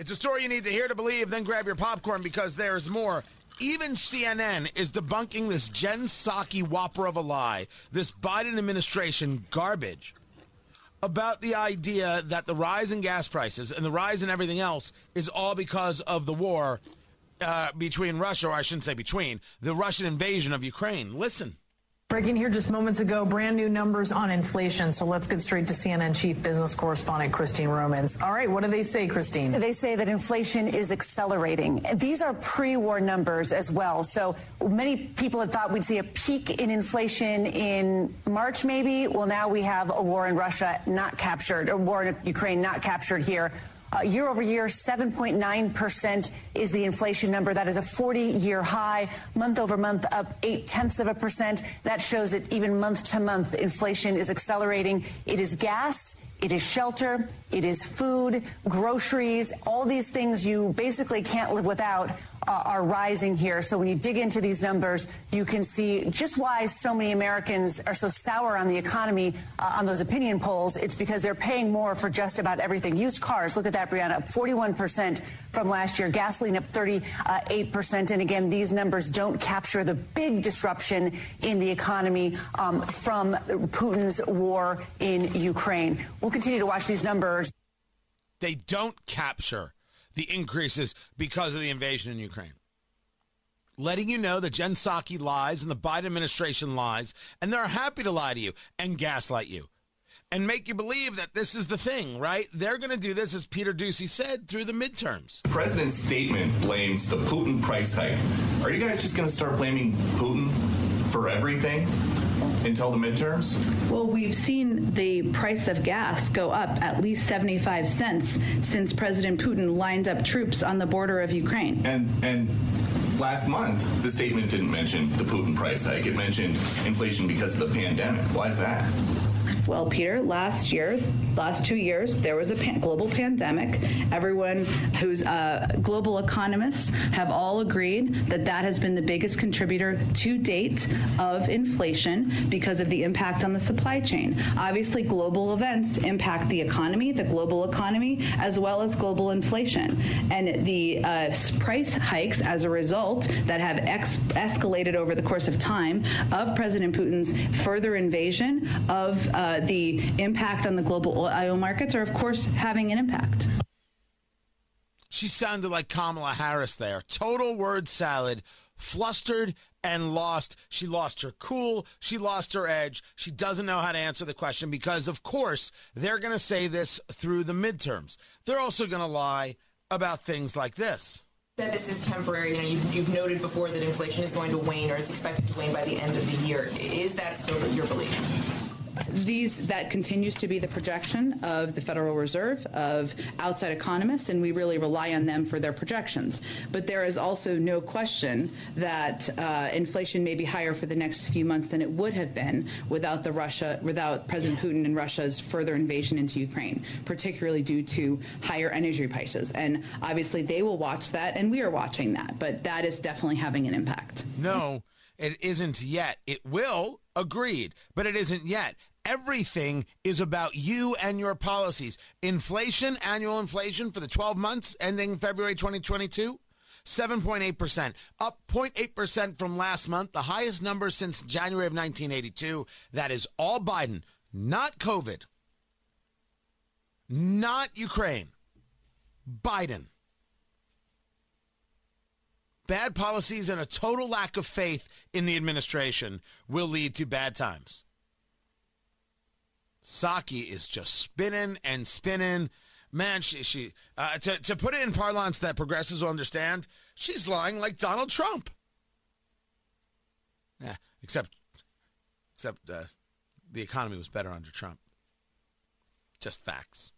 It's a story you need to hear to believe, then grab your popcorn because there's more. Even CNN is debunking this Jen Psaki whopper of a lie, this Biden administration garbage about the idea that the rise in gas prices and the rise in everything else is all because of the war uh, between Russia, or I shouldn't say between, the Russian invasion of Ukraine. Listen. Breaking here just moments ago, brand new numbers on inflation. So let's get straight to CNN chief business correspondent Christine Romans. All right, what do they say, Christine? They say that inflation is accelerating. These are pre war numbers as well. So many people had thought we'd see a peak in inflation in March, maybe. Well, now we have a war in Russia not captured, a war in Ukraine not captured here. Uh, year over year, 7.9% is the inflation number. That is a 40 year high. Month over month, up eight tenths of a percent. That shows that even month to month, inflation is accelerating. It is gas. It is shelter, it is food, groceries, all these things you basically can't live without uh, are rising here. So when you dig into these numbers, you can see just why so many Americans are so sour on the economy uh, on those opinion polls. It's because they're paying more for just about everything. Used cars, look at that, Brianna, up 41% from last year. Gasoline up 38%. And again, these numbers don't capture the big disruption in the economy um, from Putin's war in Ukraine. We'll continue to watch these numbers. They don't capture the increases because of the invasion in Ukraine. Letting you know that Jen Psaki lies and the Biden administration lies, and they're happy to lie to you and gaslight you and make you believe that this is the thing, right? They're going to do this, as Peter Doocy said, through the midterms. President's statement blames the Putin price hike. Are you guys just going to start blaming Putin for everything? Until the midterms? Well, we've seen the price of gas go up at least 75 cents since President Putin lined up troops on the border of Ukraine. And and last month, the statement didn't mention the Putin price hike. It mentioned inflation because of the pandemic. Why is that? Well, Peter, last year, last two years, there was a pan- global pandemic. Everyone who's uh, global economists have all agreed that that has been the biggest contributor to date of inflation because of the impact on the supply chain. Obviously, global events impact the economy, the global economy, as well as global inflation. And the uh, price hikes as a result that have ex- escalated over the course of time of President Putin's further invasion of uh, Uh, the impact on the global oil markets are, of course, having an impact. She sounded like Kamala Harris there. Total word salad, flustered and lost. She lost her cool. She lost her edge. She doesn't know how to answer the question because, of course, they're going to say this through the midterms. They're also going to lie about things like this that this is temporary. You know, you've, you've, noted before that inflation is going to wane or is expected to wane by the end of the year. Is that still your belief? These that continues to be the projection of the Federal Reserve of outside economists, and we really rely on them for their projections. But there is also no question that uh, inflation may be higher for the next few months than it would have been without the Russia, without President Putin and Russia's further invasion into Ukraine, particularly due to higher energy prices. And obviously, they will watch that, and we are watching that. But that is definitely having an impact. No. It isn't yet. It will, agreed, but it isn't yet. Everything is about you and your policies. Inflation, annual inflation for the 12 months ending February 2022, 7.8%, up 0.8% from last month, the highest number since January of 1982. That is all Biden, not COVID, not Ukraine. Biden bad policies and a total lack of faith in the administration will lead to bad times. Psaki is just spinning and spinning. Man, she, she uh, to, to put it in parlance that progressives will understand, she's lying like Donald Trump. Yeah, except, except uh, the economy was better under Trump. Just facts.